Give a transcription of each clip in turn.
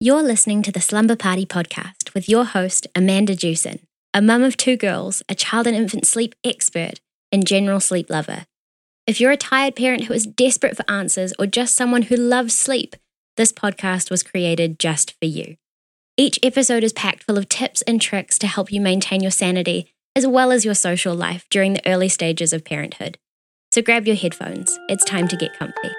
You're listening to the Slumber Party podcast with your host, Amanda Jewson, a mum of two girls, a child and infant sleep expert, and general sleep lover. If you're a tired parent who is desperate for answers or just someone who loves sleep, this podcast was created just for you. Each episode is packed full of tips and tricks to help you maintain your sanity as well as your social life during the early stages of parenthood. So grab your headphones, it's time to get comfy.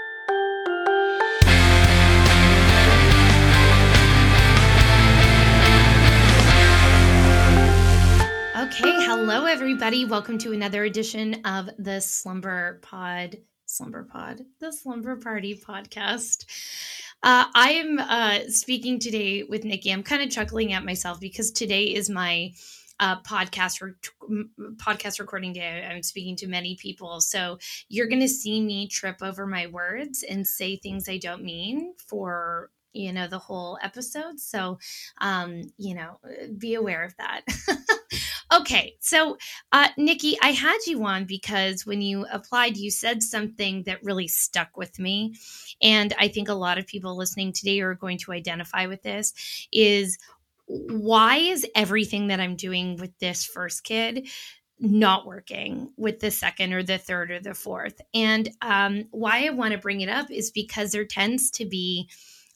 Okay, hello everybody. Welcome to another edition of the Slumber Pod, Slumber Pod, the Slumber Party podcast. Uh, I am uh, speaking today with Nikki. I'm kind of chuckling at myself because today is my uh, podcast re- podcast recording day. I'm speaking to many people, so you're going to see me trip over my words and say things I don't mean for you know the whole episode. So, um, you know, be aware of that. Okay, so uh, Nikki, I had you on because when you applied, you said something that really stuck with me, and I think a lot of people listening today are going to identify with this. Is why is everything that I'm doing with this first kid not working with the second or the third or the fourth? And um, why I want to bring it up is because there tends to be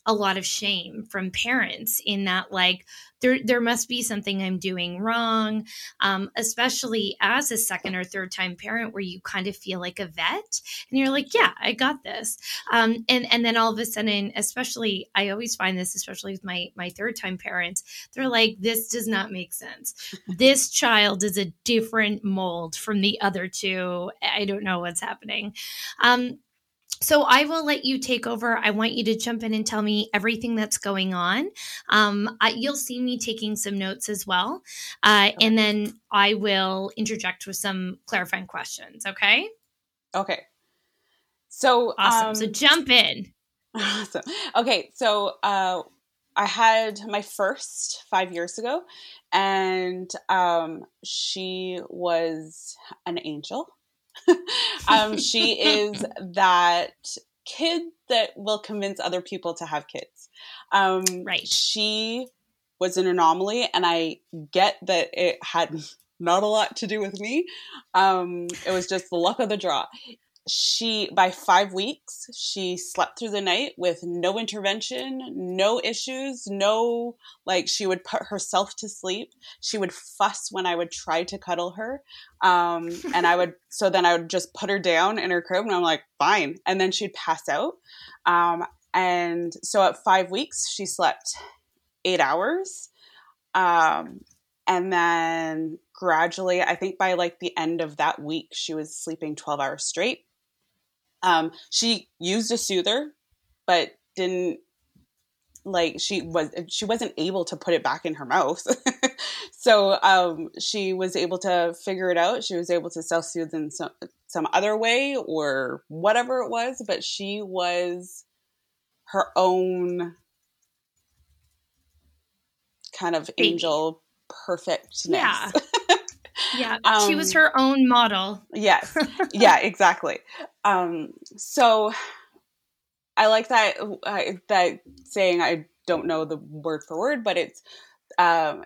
a lot of shame from parents in that like there there must be something I'm doing wrong, um, especially as a second or third time parent where you kind of feel like a vet and you're like, yeah, I got this, um, and and then all of a sudden, especially I always find this, especially with my my third time parents, they're like, this does not make sense. this child is a different mold from the other two. I don't know what's happening. Um, so I will let you take over. I want you to jump in and tell me everything that's going on. Um, I, you'll see me taking some notes as well, uh, okay. and then I will interject with some clarifying questions. Okay. Okay. So awesome. Um, so jump in. Awesome. Okay. So uh, I had my first five years ago, and um, she was an angel. um, she is that kid that will convince other people to have kids. Um, right. She was an anomaly, and I get that it had not a lot to do with me. Um, it was just the luck of the draw she by five weeks she slept through the night with no intervention no issues no like she would put herself to sleep. She would fuss when i would try to cuddle her um, and i would so then i would just put her down in her crib and i'm like fine. And then she'd pass out. Um, and so at five weeks she slept eight hours. Um, and then gradually i think by like the end of that week she was sleeping 12 hours straight um, she used a soother, but didn't like she was she wasn't able to put it back in her mouth. So um, she was able to figure it out. She was able to self soothe in some some other way or whatever it was but she was her own kind of Baby. angel perfectness. Yeah yeah um, she was um, her own model. yes. Yeah exactly. Um so i like that uh, that saying i don't know the word for word but it's um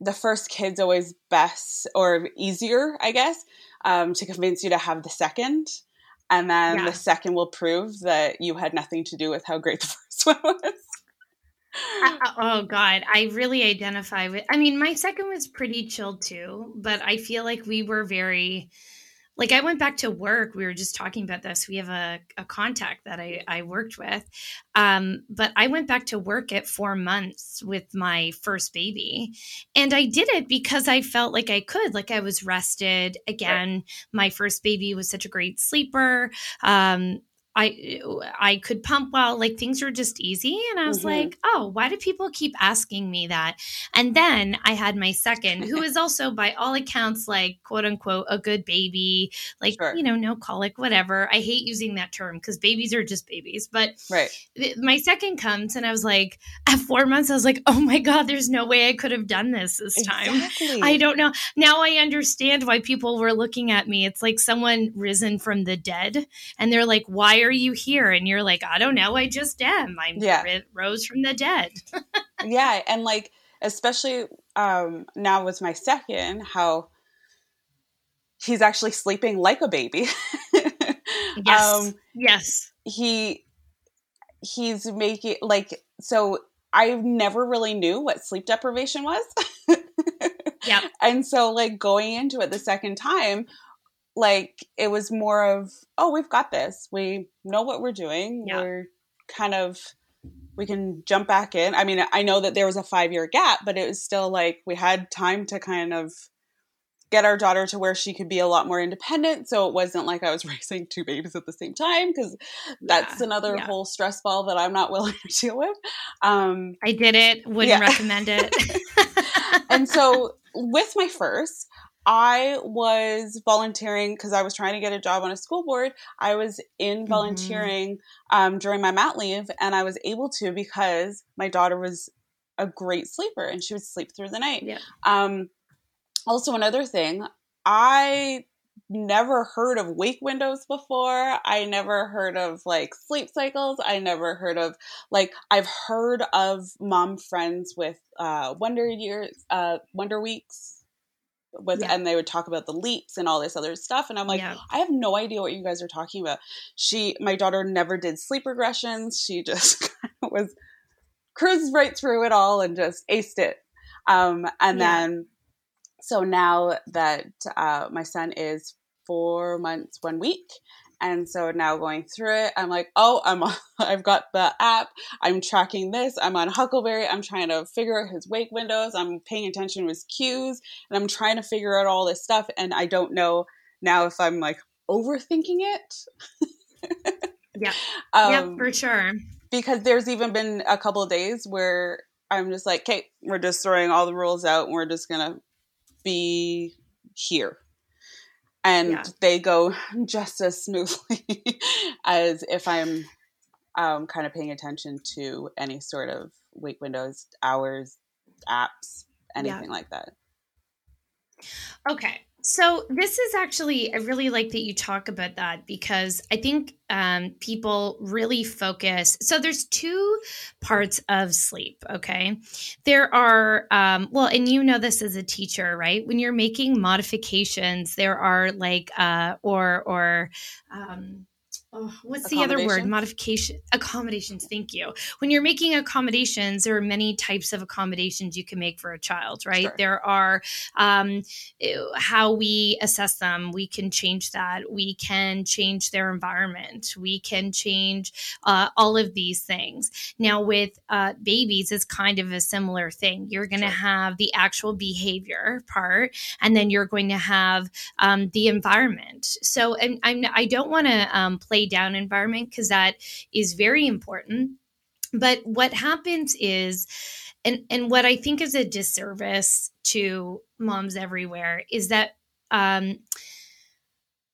the first kid's always best or easier i guess um to convince you to have the second and then yeah. the second will prove that you had nothing to do with how great the first one was uh, oh god i really identify with i mean my second was pretty chilled too but i feel like we were very like i went back to work we were just talking about this we have a, a contact that I, I worked with um, but i went back to work at four months with my first baby and i did it because i felt like i could like i was rested again right. my first baby was such a great sleeper um, I I could pump well, like things were just easy. And I was mm-hmm. like, oh, why do people keep asking me that? And then I had my second, who is also by all accounts like quote unquote a good baby, like sure. you know, no colic, whatever. I hate using that term because babies are just babies. But right. Th- my second comes and I was like, at four months, I was like, oh my God, there's no way I could have done this this time. Exactly. I don't know. Now I understand why people were looking at me. It's like someone risen from the dead and they're like, why are you here? And you're like, I don't know, I just am. I'm Yeah. ri- rose from the dead. yeah and like especially um now with my second how he's actually sleeping like a baby Yes. um yes. he he's making like so i never really knew what sleep deprivation was yeah. and so like going into it the second time like it was more of oh we've got this we know what we're doing Yeah. we're kind of we can jump back in i mean i know that there was a five year gap but it was still like we had time to kind of get our daughter to where she could be a lot more independent so it wasn't like i was raising two babies at the same time because that's Yeah, another yeah. whole stress ball that i'm not willing to deal with um I did it. Wouldn't recommend it. and so with my first i was volunteering because i was trying to get a job on a school board. I was in Mm-hmm. volunteering um, during my mat leave and i was able to because my daughter was a great sleeper and she would sleep through the night. Yeah. um, also another thing i never heard of wake windows before. I never heard of like sleep cycles. I never heard of like i've heard of mom friends with uh wonder years uh wonder weeks with Yeah. and they would talk about the leaps and all this other stuff and i'm like Yeah. i have no idea what you guys are talking about she my daughter never did sleep regressions she just kind of was cruised right through it all and just aced it um and Yeah. then so now that uh, my son is four months one week and so now going through it i'm like oh i'm on, i've got the app i'm tracking this i'm on huckleberry i'm trying to figure out his wake windows i'm paying attention to his cues and i'm trying to figure out all this stuff and i don't know now if i'm like overthinking it Yeah. um, yep, for sure. because there's even been a couple of days where I'm just like, okay, we're just throwing all the rules out and we're just gonna be here. And Yeah. they go just as smoothly as if I'm um, kind of paying attention to any sort of wake windows, hours, apps, anything like that. Okay. So this is actually I really like that you talk about that because I think um, people really focus. So there's two parts of sleep. Okay, there are well, and you know this as a teacher, right? When you're making modifications, there are like uh, or or um, oh, what's the other word? Modification accommodations. Thank you. When you're making accommodations, there are many types of accommodations you can make for a child, right? Sure. There are um, how we assess them. We can change that. We can change their environment. We can change uh, all of these things. Now, with uh, babies, it's kind of a similar thing. You're going to Sure. have the actual behavior part, and then you're going to have um, the environment. So, and I'm, I don't want to um, play down environment because that is very important. But what happens is, and and what I think is a disservice to moms everywhere is that um,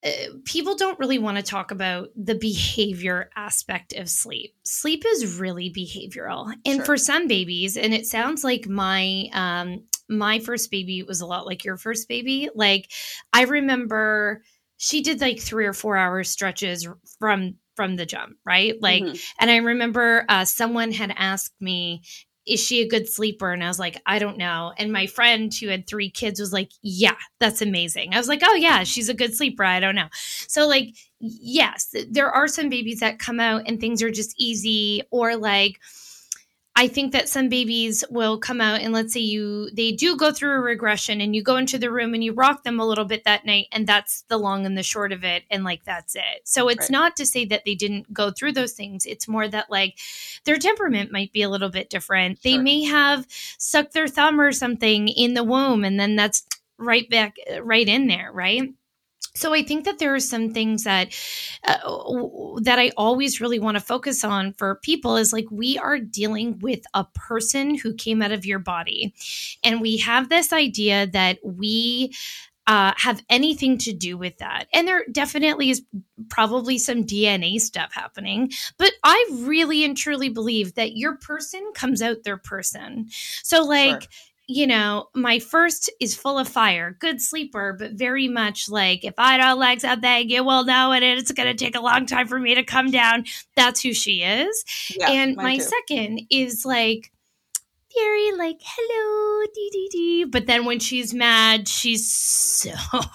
uh, people don't really want to talk about the behavior aspect of sleep. Sleep is really behavioral, and Sure. for some babies, and it sounds like my um, my first baby was a lot like your first baby. Like I remember she did like three or four hour stretches from from the jump, right? Like Mhm. and I remember uh, someone had asked me, is she a good sleeper? And I was like, I don't know. And my friend who had three kids was like, yeah, that's amazing. I was like, oh, yeah, she's a good sleeper. I don't know. So, like, yes, there are some babies that come out and things are just easy, or like, I think that some babies will come out and let's say you they do go through a regression and you go into the room and you rock them a little bit that night and that's the long and the short of it and like that's it. So it's Right. not to say that they didn't go through those things. It's more that like their temperament might be a little bit different. They may have sucked their thumb or something in the womb and then that's right back right in there, right? So I think that there are some things that uh, that I always really want to focus on for people is like we are dealing with a person who came out of your body, and we have this idea that we uh, have anything to do with that. And there definitely is probably some DNA stuff happening, but I really and truly believe that your person comes out their person. So like. Sure. You know, my first is full of fire, good sleeper, but very much like if I don't like something, you will know it. It's going to take a long time for me to come down. That's who she is. Yeah, and my too. second is like very like hello dee dee dee but then when she's mad she's so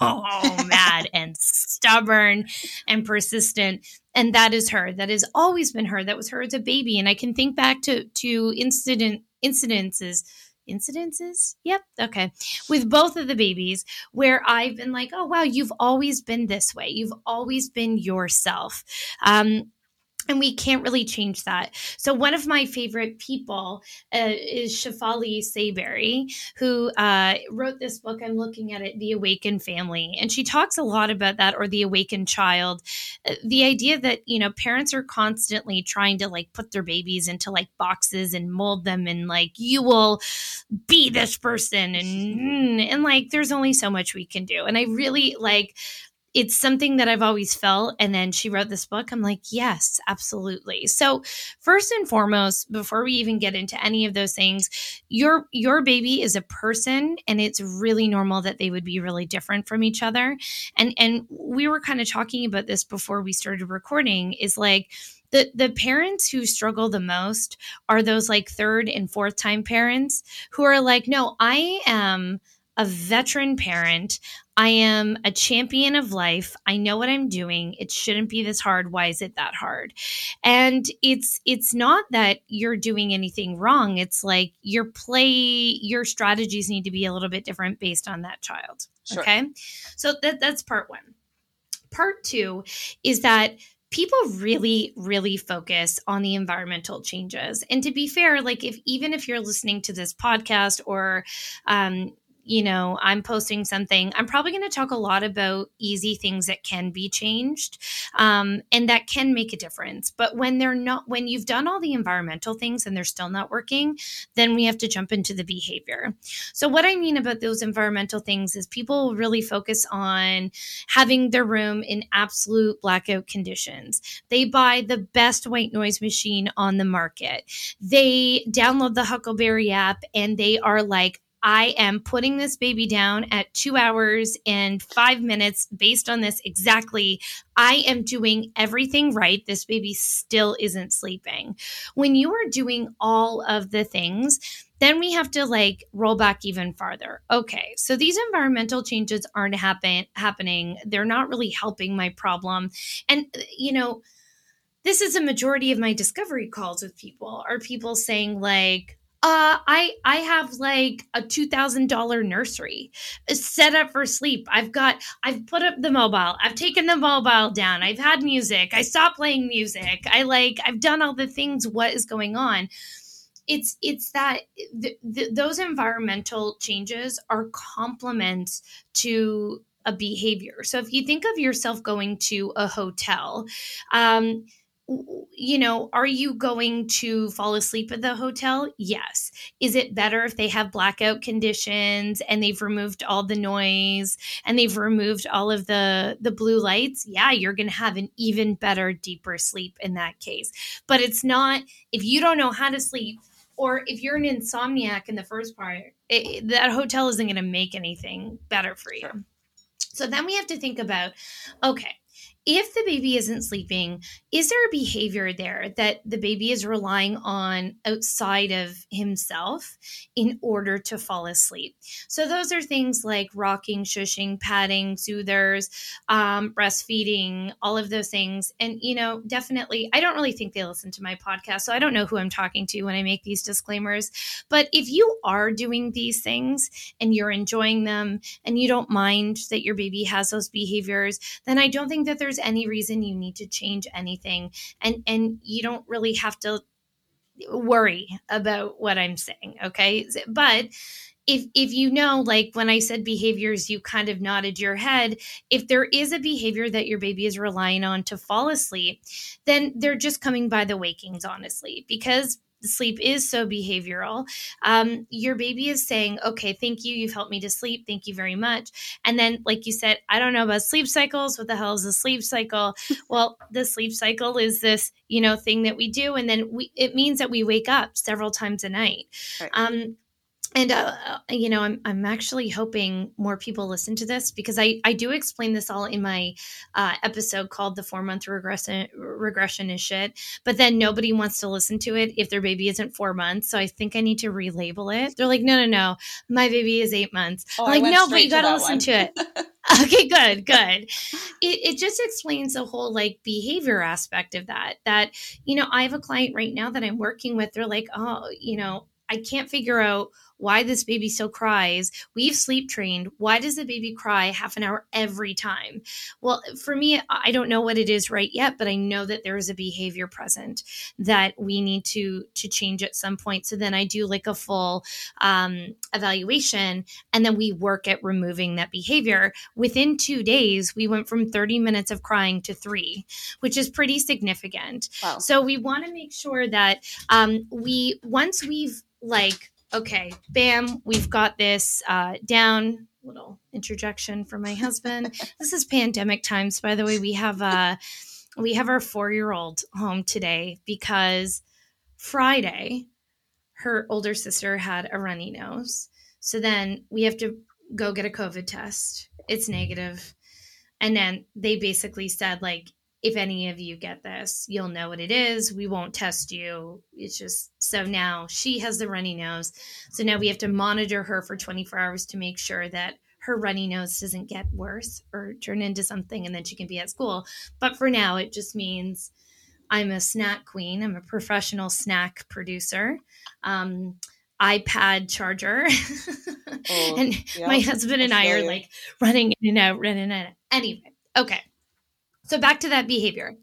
mad and stubborn and persistent and that is her that has always been her that was her as a baby and i can think back to to incident incidences incidences? Yep okay. With both of the babies where i've been like oh wow you've always been this way. You've always been yourself. Um and we can't really change that. So one of my favorite people uh, is Shefali Tsabary, who uh, wrote this book. I'm looking at it, The Awakened Family, and she talks a lot about that, or the awakened child. Uh, the idea that you know parents are constantly trying to like put their babies into like boxes and mold them, and like you will be this person, and and like there's only so much we can do. And I really like it's something that I've always felt. And then she wrote this book. I'm like, yes, absolutely. So first and foremost, before we even get into any of those things, your your baby is a person and it's really normal that they would be really different from each other. And and we were kind of talking about this before we started recording, is like the the parents who struggle the most are those like third and fourth time parents who are like, no, I am a veteran parent. I am a champion of life. I know what I'm doing. It shouldn't be this hard. Why is it that hard? And it's it's not that you're doing anything wrong. It's like your play your strategies need to be a little bit different based on that child. Sure. Okay? So that that's part 1. Part 2 is that people really really focus on the environmental changes and to be fair like if even if you're listening to this podcast or um, you know, I'm posting something, I'm probably going to talk a lot about easy things that can be changed um, and that can make a difference. But when they're not, when you've done all the environmental things and they're still not working, then we have to jump into the behavior. So, what I mean about those environmental things is people really focus on having their room in absolute blackout conditions. They buy the best white noise machine on the market. They download the Huckleberry app and they are like, I am putting this baby down at two hours and five minutes based on this exactly. I am doing everything right. This baby still isn't sleeping. When you are doing all of the things, then we have to like roll back even farther. Okay, so these environmental changes aren't happen happening. They're not really helping my problem. And you know, this is a majority of my discovery calls with people are people saying like uh, I I have like a two thousand dollar nursery set up for sleep. I've got I've put up the mobile. I've taken the mobile down. I've had music. I stopped playing music. I like I've done all the things. What is going on? It's it's that th- th- those environmental changes are complements to a behavior. So if you think of yourself going to a hotel, um, you know, are you going to fall asleep at the hotel? Yes. Is it better if they have blackout conditions and they've removed all the noise and they've removed all of the the blue lights? Yeah, you're going to have an even better deeper sleep in that case. But it's not if you don't know how to sleep or if you're an insomniac in the first part, it, that hotel isn't going to make anything better for you. Sure. So then we have to think about okay, if the baby isn't sleeping, is there a behavior there that the baby is relying on outside of himself in order to fall asleep? So, those are things like rocking, shushing, patting, soothers, um, breastfeeding, all of those things. And, you know, definitely, I don't really think they listen to my podcast. So, I don't know who I'm talking to when I make these disclaimers. But if you are doing these things and you're enjoying them and you don't mind that your baby has those behaviors, then I don't think that there's there's any reason you need to change anything and and you don't really have to worry about what I'm saying, okay? But if if you know like when i said behaviors you kind of nodded your head if there is a behavior that your baby is relying on to fall asleep then they're just coming by the wakings honestly because sleep is so behavioral. Um, your baby is saying, okay, thank you. You've helped me to sleep. Thank you very much. And then, like you said, I don't know about sleep cycles. What the hell is a sleep cycle? well, the sleep cycle is this, you know, thing that we do. And then we, it means that we wake up several times a night. Right. Um, and uh, uh, you know I'm, I'm actually hoping more people listen to this because i, I do explain this all in my uh, episode called the four month regression regression is shit. But then nobody wants to listen to it if their baby isn't four months. So i think i need to relabel it. They're like no no no. My baby is eight months. Oh, like no but you gotta to listen one. to it. Okay good good. It, it just explains the whole like behavior aspect of that that you know i have a client right now that i'm working with. They're like oh you know i can't figure out why this baby still cries. We've sleep trained. Why does the baby cry half an hour every time? Well, for me, I don't know what it is right yet, but I know that there is a behavior present that we need to to change at some point. So then I do like a full um, evaluation, and then we work at removing that behavior. Within two days, we went from 30 minutes of crying to three, which is pretty significant. Wow. So we want to make sure that um, we once we've like okay, bam, we've got this uh, down. Little interjection for my husband. this is pandemic times, by the way. We have uh, we have our four year old home today because Friday, her older sister had a runny nose. So then we have to go get a COVID test. It's negative. And then they basically said, like, if any of you get this, you'll know what it is. We won't test you. It's just so now she has the runny nose. So now we have to monitor her for 24 hours to make sure that her runny nose doesn't get worse or turn into something and then she can be at school. But for now, it just means I'm a snack queen, I'm a professional snack producer. Um, iPad charger. oh, and yeah, my husband and I are like running in and out, running in and out. Anyway, okay. So back to that behavior.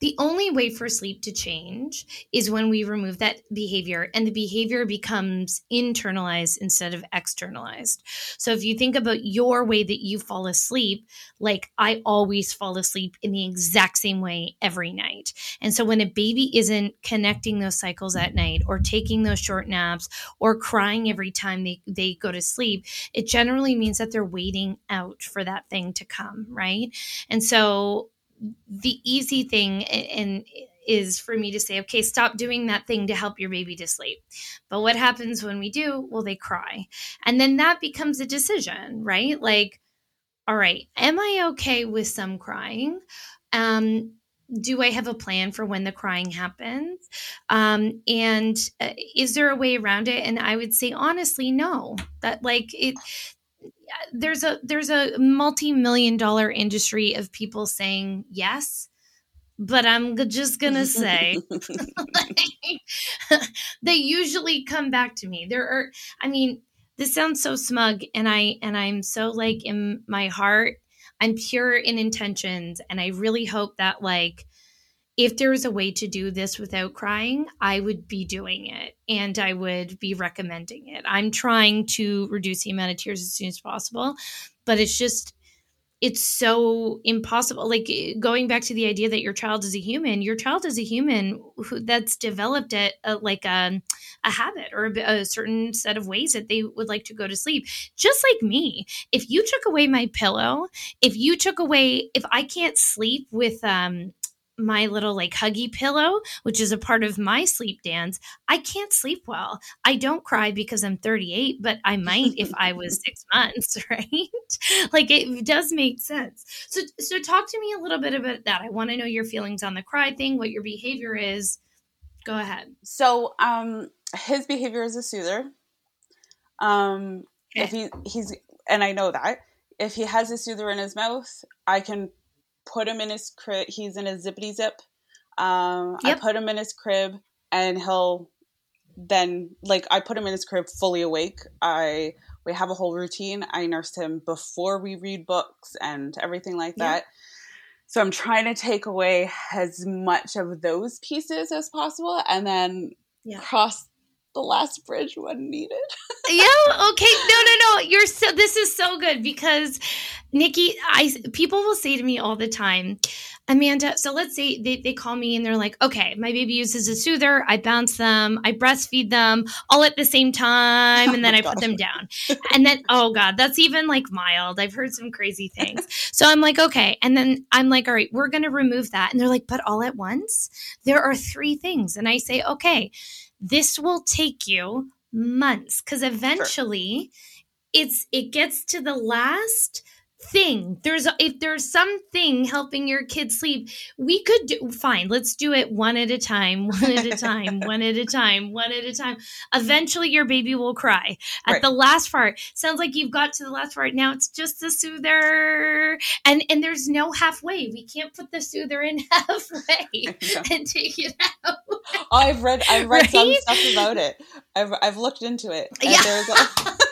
The only way for sleep to change is when we remove that behavior and the behavior becomes internalized instead of externalized. So if you think about your way that you fall asleep, like I always fall asleep in the exact same way every night. And so when a baby isn't connecting those cycles at night or taking those short naps or crying every time they, they go to sleep, it generally means that they're waiting out for that thing to come, right? And so the easy thing and is for me to say, okay, stop doing that thing to help your baby to sleep. But what happens when we do? Well, they cry. And then that becomes a decision, right? Like, all right, am I okay with some crying? Um, do I have a plan for when the crying happens? Um, and uh, is there a way around it? And I would say, honestly, no. That like it, there's a there's a multi-million dollar industry of people saying yes but i'm just gonna say like, they usually come back to me. There are i mean this sounds so smug and i and i'm so like in my heart i'm pure in intentions and i really hope that like if there was a way to do this without crying, I would be doing it and I would be recommending it. I'm trying to reduce the amount of tears as soon as possible, but it's just, it's so impossible. Like going back to the idea that your child is a human, your child is a human who, that's developed at a, like a, a habit or a, a certain set of ways that they would like to go to sleep. Just like me, if you took away my pillow, if you took away, if I can't sleep with um, my little like huggy pillow, which is a part of my sleep dance, I can't sleep well. I don't cry because I'm 38, but I might if I was six months, right? like it does make sense. So, so talk to me a little bit about that. I want to know your feelings on the cry thing, what your behavior is. Go ahead. So, um, his behavior is a soother. Um, okay. if he he's and I know that if he has a soother in his mouth, I can put him in his crib. He's in a Zipadee-Zip. Um, yep. I put him in his crib, and he'll then like I put him in his crib fully awake. I we have a whole routine. I nurse him before we read books and everything like that. So I'm trying to take away as much of those pieces as possible, and then yeah. cross the last bridge when needed. yeah. Okay. No, no, no. You're so. This is so good because Nikki, I people will say to me all the time, Amanda. So let's say they, they call me and they're like, okay, my baby uses a soother. I bounce them. I breastfeed them all at the same time, and then oh I God. put them down. And then, oh God, that's even like mild. I've heard some crazy things. so I'm like, okay. And then I'm like, all right, we're gonna remove that. And they're like, but all at once? There are three things. And I say, okay this will take you months because eventually sure. it's it gets to the last thing. There's if there's something helping your kid sleep we could do fine let's do it one at a time one at a time one at a time one at a time. Eventually your baby will cry at right. the last part sounds like you've got to the last part now it's just the soother. And and there's no halfway. We can't put the soother in halfway and take it out. I've read i've read right? some stuff about it. I've, I've looked into it yeah.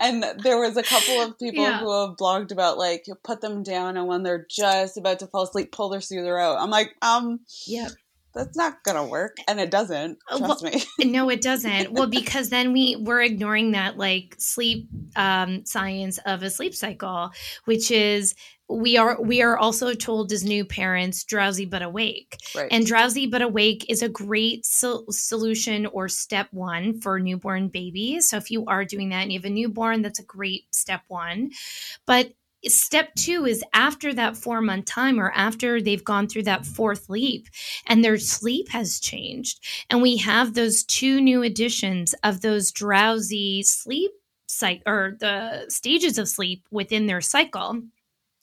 and there was a couple of people yeah. who have blogged about like put them down and when they're just about to fall asleep pull their soother out. I'm like um yeah that's not gonna work. And it doesn't uh, trust well, me. no it doesn't. Well because then we we're ignoring that like sleep um, science of a sleep cycle which is we are we are also told as new parents drowsy but awake. Right. and drowsy but awake is a great so- solution or step one for newborn babies. So if you are doing that and you have a newborn that's a great step one. But step two is after that four month time or after they've gone through that fourth leap and their sleep has changed and we have those two new additions of those drowsy sleep cycle or the stages of sleep within their cycle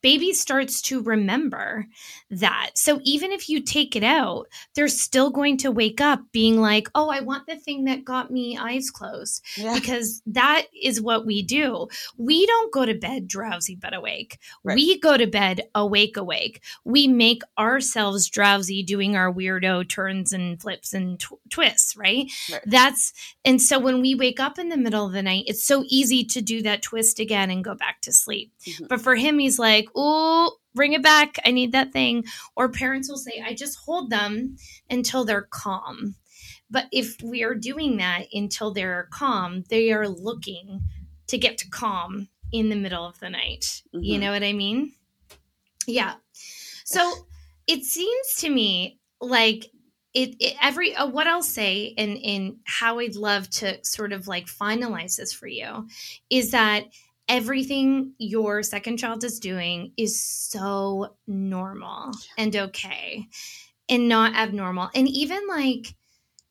baby starts to remember that. So even if you take it out, they're still going to wake up being like, oh, I want the thing that got me eyes closed. Yeah. Because that is what we do. We don't go to bed drowsy but awake. Right. We go to bed awake, awake. We make ourselves drowsy doing our weirdo turns and flips and tw- twists, right? right? That's, and so when we wake up in the middle of the night, it's so easy to do that twist again and go back to sleep. Mm-hmm. But for him, he's like, like, oh, bring it back. I need that thing. Or parents will say, I just hold them until they're calm. But if we are doing that until they're calm, they are looking to get to calm in the middle of the night. Mm-hmm. You know what I mean? Yeah. So it seems to me like it, it, every uh, what I'll say and in how I'd love to sort of like finalize this for you is that everything your second child is doing is so normal and okay and not abnormal. And even like,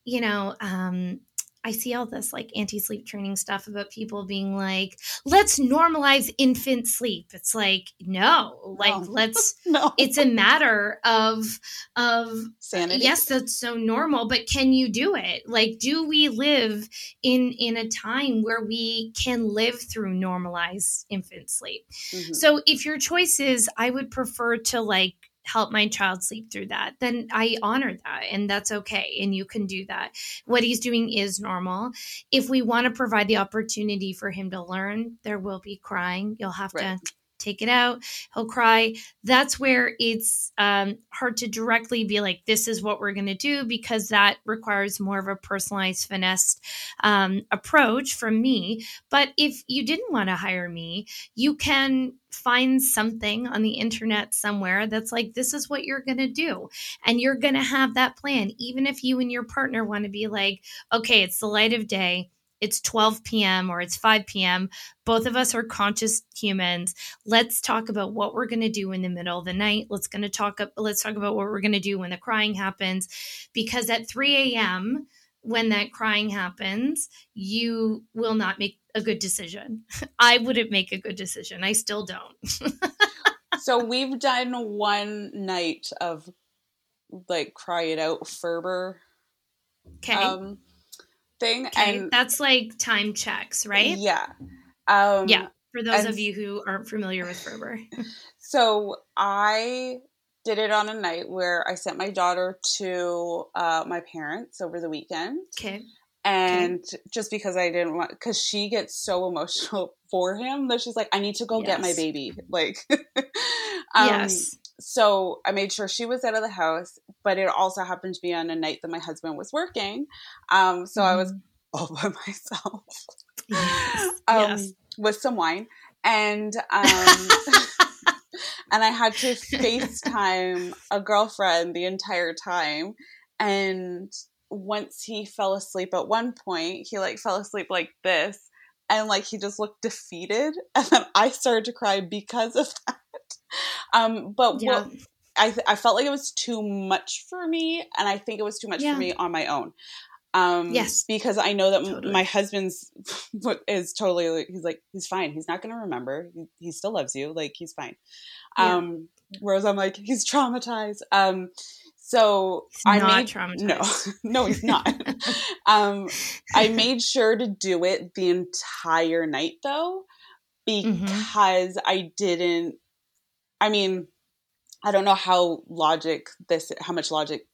you know, um, I see all this like anti sleep training stuff about people being like, let's normalize infant sleep. It's like, no, like no. let's no. it's a matter of of sanity. Yes, that's so normal, but can you do it? Like, do we live in in a time where we can live through normalized infant sleep? Mm-hmm. So if your choice is I would prefer to like help my child sleep through that, then I honor that and that's okay. And you can do that. What he's doing is normal. If we want to provide the opportunity for him to learn, there will be crying. You'll have right. to take it out he'll cry. That's where it's um, hard to directly be like this is what we're going to do because that requires more of a personalized finesse um, approach from me. But if you didn't want to hire me you can find something on the internet somewhere that's like this is what you're going to do and you're going to have that plan even if you and your partner want to be like okay it's the light of day it's 12 p.m. or it's 5 p.m. Both of us are conscious humans. Let's talk about what we're going to do in the middle of the night. Let's going to talk let's talk about what we're going to do when the crying happens because at 3 a.m. when that crying happens, you will not make a good decision. I wouldn't make a good decision. I still don't. so we've done one night of like cry it out Ferber. Okay. Um, thing. Okay, and that's like time checks, right? Yeah. Um, yeah. For those of you who aren't familiar with Ferber. so I did it on a night where I sent my daughter to uh, my parents over the weekend. Okay. And okay. just because I didn't want, because she gets so emotional for him that she's like, I need to go yes. get my baby. Like, um, yes so I made sure she was out of the house, but it also happened to be on a night that my husband was working. Um, so mm-hmm. I was mm-hmm. all by myself yes. Um, yes. with some wine. And um, and I had to FaceTime a girlfriend the entire time. And once he fell asleep at one point, he like fell asleep like this and like he just looked defeated and then i started to cry because of that um, but yeah. what I, I felt like it was too much for me, and I think it was too much yeah. for me on my own. Um, Yes. because I know that m- Totally. my husband's is totally like, he's like he's fine. He's not going to remember. He, he still loves you. Like he's fine. Yeah. Um, whereas I'm like he's traumatized. Um, so He's I not made traumatized. no, no, he's not. um, I made sure to do it the entire night though, Mhm. because I didn't. I mean, I don't know how logic this, how much logic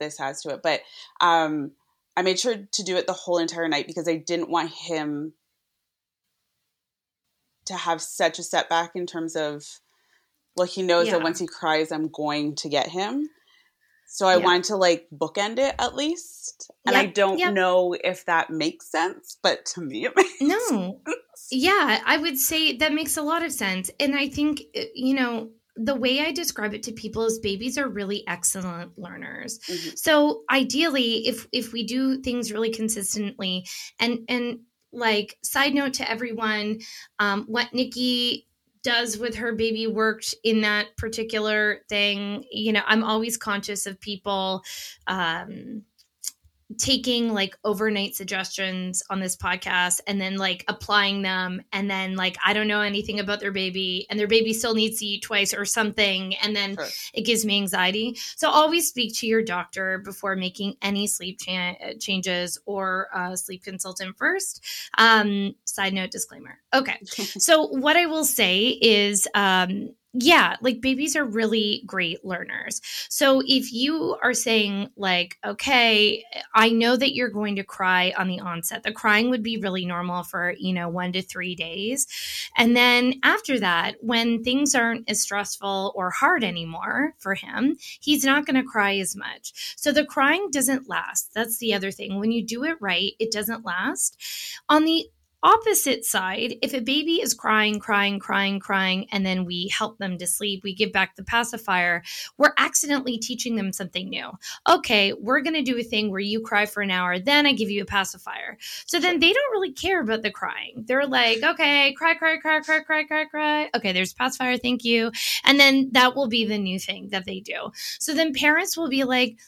this has to it, but um, I made sure to do it the whole entire night because I didn't want him to have such a setback in terms of, well, he knows Yeah. that once he cries, I'm going to get him. So I Yeah. wanted to like bookend it at least. And I don't yep. know if that makes sense, but to me it makes No. Yeah, I would say that makes a lot of sense. And I think, uh, you know, the way I describe it to people is babies are really excellent learners. Mhm. So ideally, if if we do things really consistently and and like side note to everyone, um, what Nikki does with her baby worked in that particular thing. You know, I'm always conscious of people um taking like overnight suggestions on this podcast and then like applying them and then like I don't know anything about their baby and their baby still needs to eat twice or something and then Sure. it gives me anxiety. So always speak to your doctor before making any sleep cha- changes or a sleep consultant first. Um, side note disclaimer. Okay. so what I will say is um yeah, like babies are really great learners. So if you are saying like, okay, I know that you're going to cry on the onset. The crying would be really normal for, you know, 1 to 3 days. And then after that, when things aren't as stressful or hard anymore for him, he's not going to cry as much. So the crying doesn't last. That's the other thing. When you do it right, it doesn't last. On the opposite side, if a baby is crying, crying, crying, crying, and then we help them to sleep, we give back the pacifier, we're accidentally teaching them something new. Okay, we're going to do a thing where you cry for an hour, then I give you a pacifier. So then they don't really care about the crying. They're like, okay, cry, cry, cry, cry, cry, cry, cry. Okay, there's pacifier, thank you. And then that will be the new thing that they do. So then parents will be like,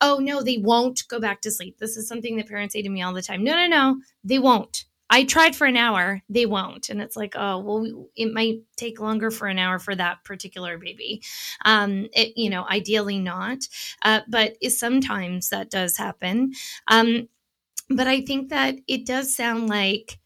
oh no, they won't go back to sleep. This is something that parents say to me all the time. No, no, no, they won't. I tried for an hour, they won't. And it's like, oh, well, it might take longer for an hour for that particular baby. Um, it, you know, ideally not. Uh, but sometimes that does happen. Um, but I think that it does sound like,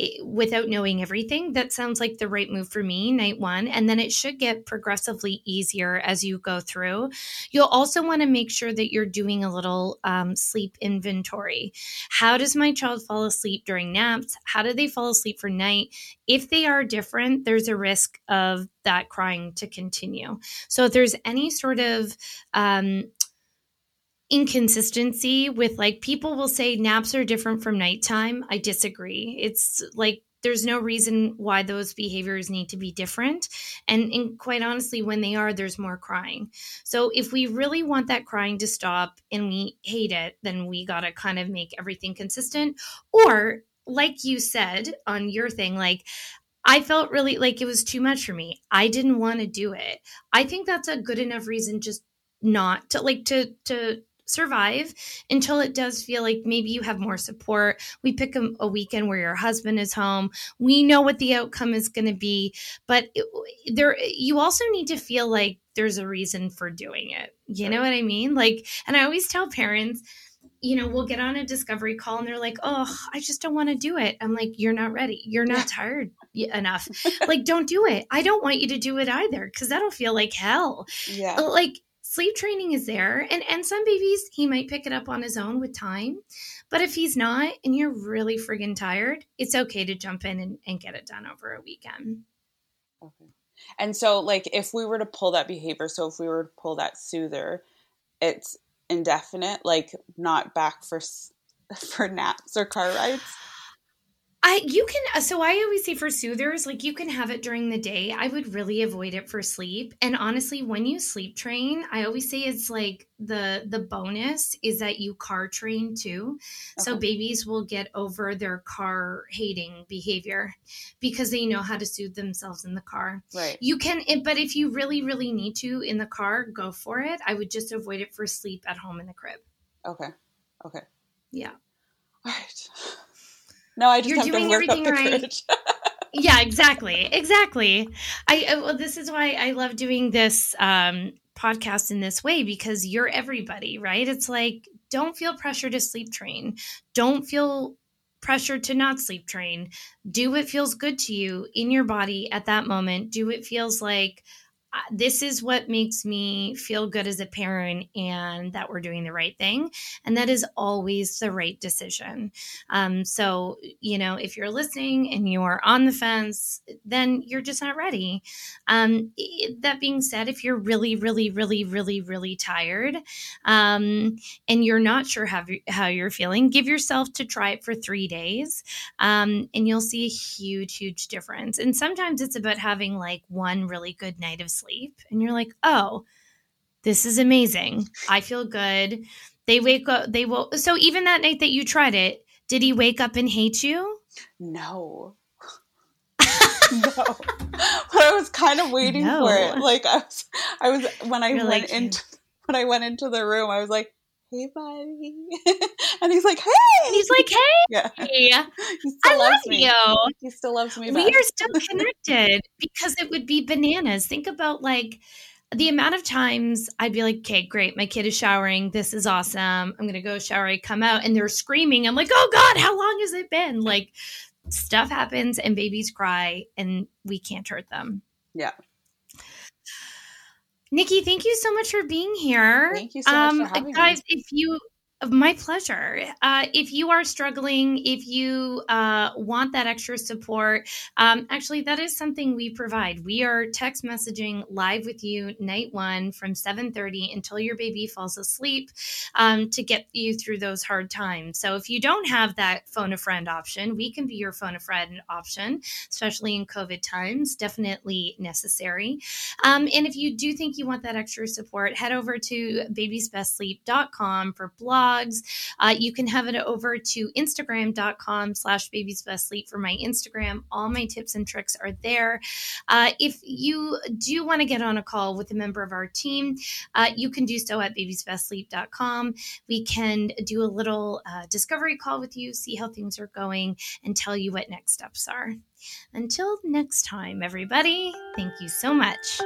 it- without knowing everything, that sounds like the right move for me, night one. And then it should get progressively easier as you go through. You'll also want to make sure that you're doing a little um, sleep inventory. How does my child fall asleep during naps? How do they fall asleep for night? If they are different, there's a risk of that crying to continue. So if there's any sort of um, inconsistency with like people will say naps are different from nighttime. I disagree. It's like there's no reason why those behaviors need to be different. And, and quite honestly, when they are, there's more crying. So if we really want that crying to stop and we hate it, then we got to kind of make everything consistent. Or, like you said on your thing, like, I felt really like it was too much for me. I didn't want to do it. I think that's a good enough reason just not to like to to survive until it does feel like maybe you have more support. We pick a, a weekend where your husband is home. We know what the outcome is going to be, but it, there you also need to feel like there's a reason for doing it. You know what I mean? Like and I always tell parents you know, we'll get on a discovery call and they're like, "Oh, I just don't want to do it." I'm like, "You're not ready. You're not tired enough. like, don't do it. I don't want you to do it either because that'll feel like hell." Yeah. like sleep training is there and and some babies he might pick it up on his own with time but if he's not and you're really friggin tired it's okay to jump in and, and get it done over a weekend Okay. And so, like, if we were to pull that behavior, so if we were to pull that soother, it's indefinite, like not back for for naps or car rides. I you can uh, so I always say for soothers like you can have it during the day. I would really avoid it for sleep. And honestly, when you sleep train, I always say it's like the the bonus is that you car train too. So babies will get over their car hating behavior because they know how to soothe themselves in the car. Right. You can it- but if you really really need to in the car, go for it. I would just avoid it for sleep at home in the crib. Okay. Okay. Yeah. All right. No, I just You're have to doing work up everything the right. courage. yeah exactly exactly. I well this is why i love doing this um podcast in this way because you're everybody right? It's like don't feel pressure to sleep train. Don't feel pressure to not sleep train. Do what feels good to you in your body at that moment. Do what feels like this is what makes me feel good as a parent and that we're doing the right thing and that is always the right decision. Um, so you know if you're listening and you're on the fence then you're just not ready. Um, that being said if you're really really really really really tired um, and you're not sure how, you- how you're feeling give yourself to try it for three days um, and you'll see a huge huge difference. And sometimes it's about having like one really good night of sleep and you're like oh this is amazing i feel good they wake up they will so even that night that you tried it did he wake up and hate you No. no. But I was kind of waiting for it. Like I was I was when I You're went like, into when I went into the room, I was like, Hey buddy And he's like, Hey and he's like hey Yeah. He i still love loves me. you He still loves me we back. are still connected because it would be bananas. Think about like the amount of times I'd be like, okay, great, my kid is showering. This is awesome. I'm going to go shower. I come out and they're screaming. I'm like, oh God, how long has it been? Like, stuff happens and babies cry and we can't hurt them. Yeah. Nikki, thank you so much for being here. Thank you so much for um, having me. guys, if you my pleasure. Uh, if you are struggling, if you uh, want that extra support, um, actually, that is something we provide. We are text messaging live with you night one from 7.30 until your baby falls asleep um, to get you through those hard times. So if you don't have that phone a friend option, we can be your phone a friend option, especially in COVID times. Definitely necessary. Um, and if you do think you want that extra support, head over to babiesbestsleep.com for blogs. Uh, you can have it over to instagram.com slash babiesbestsleep for my Instagram. All my tips and tricks are there. Uh, if you do want to get on a call with a member of our team, uh, you can do so at babiesbestsleep.com. We can do a little uh, discovery call with you, see how things are going, and tell you what next steps are. Until next time, everybody, thank you so much.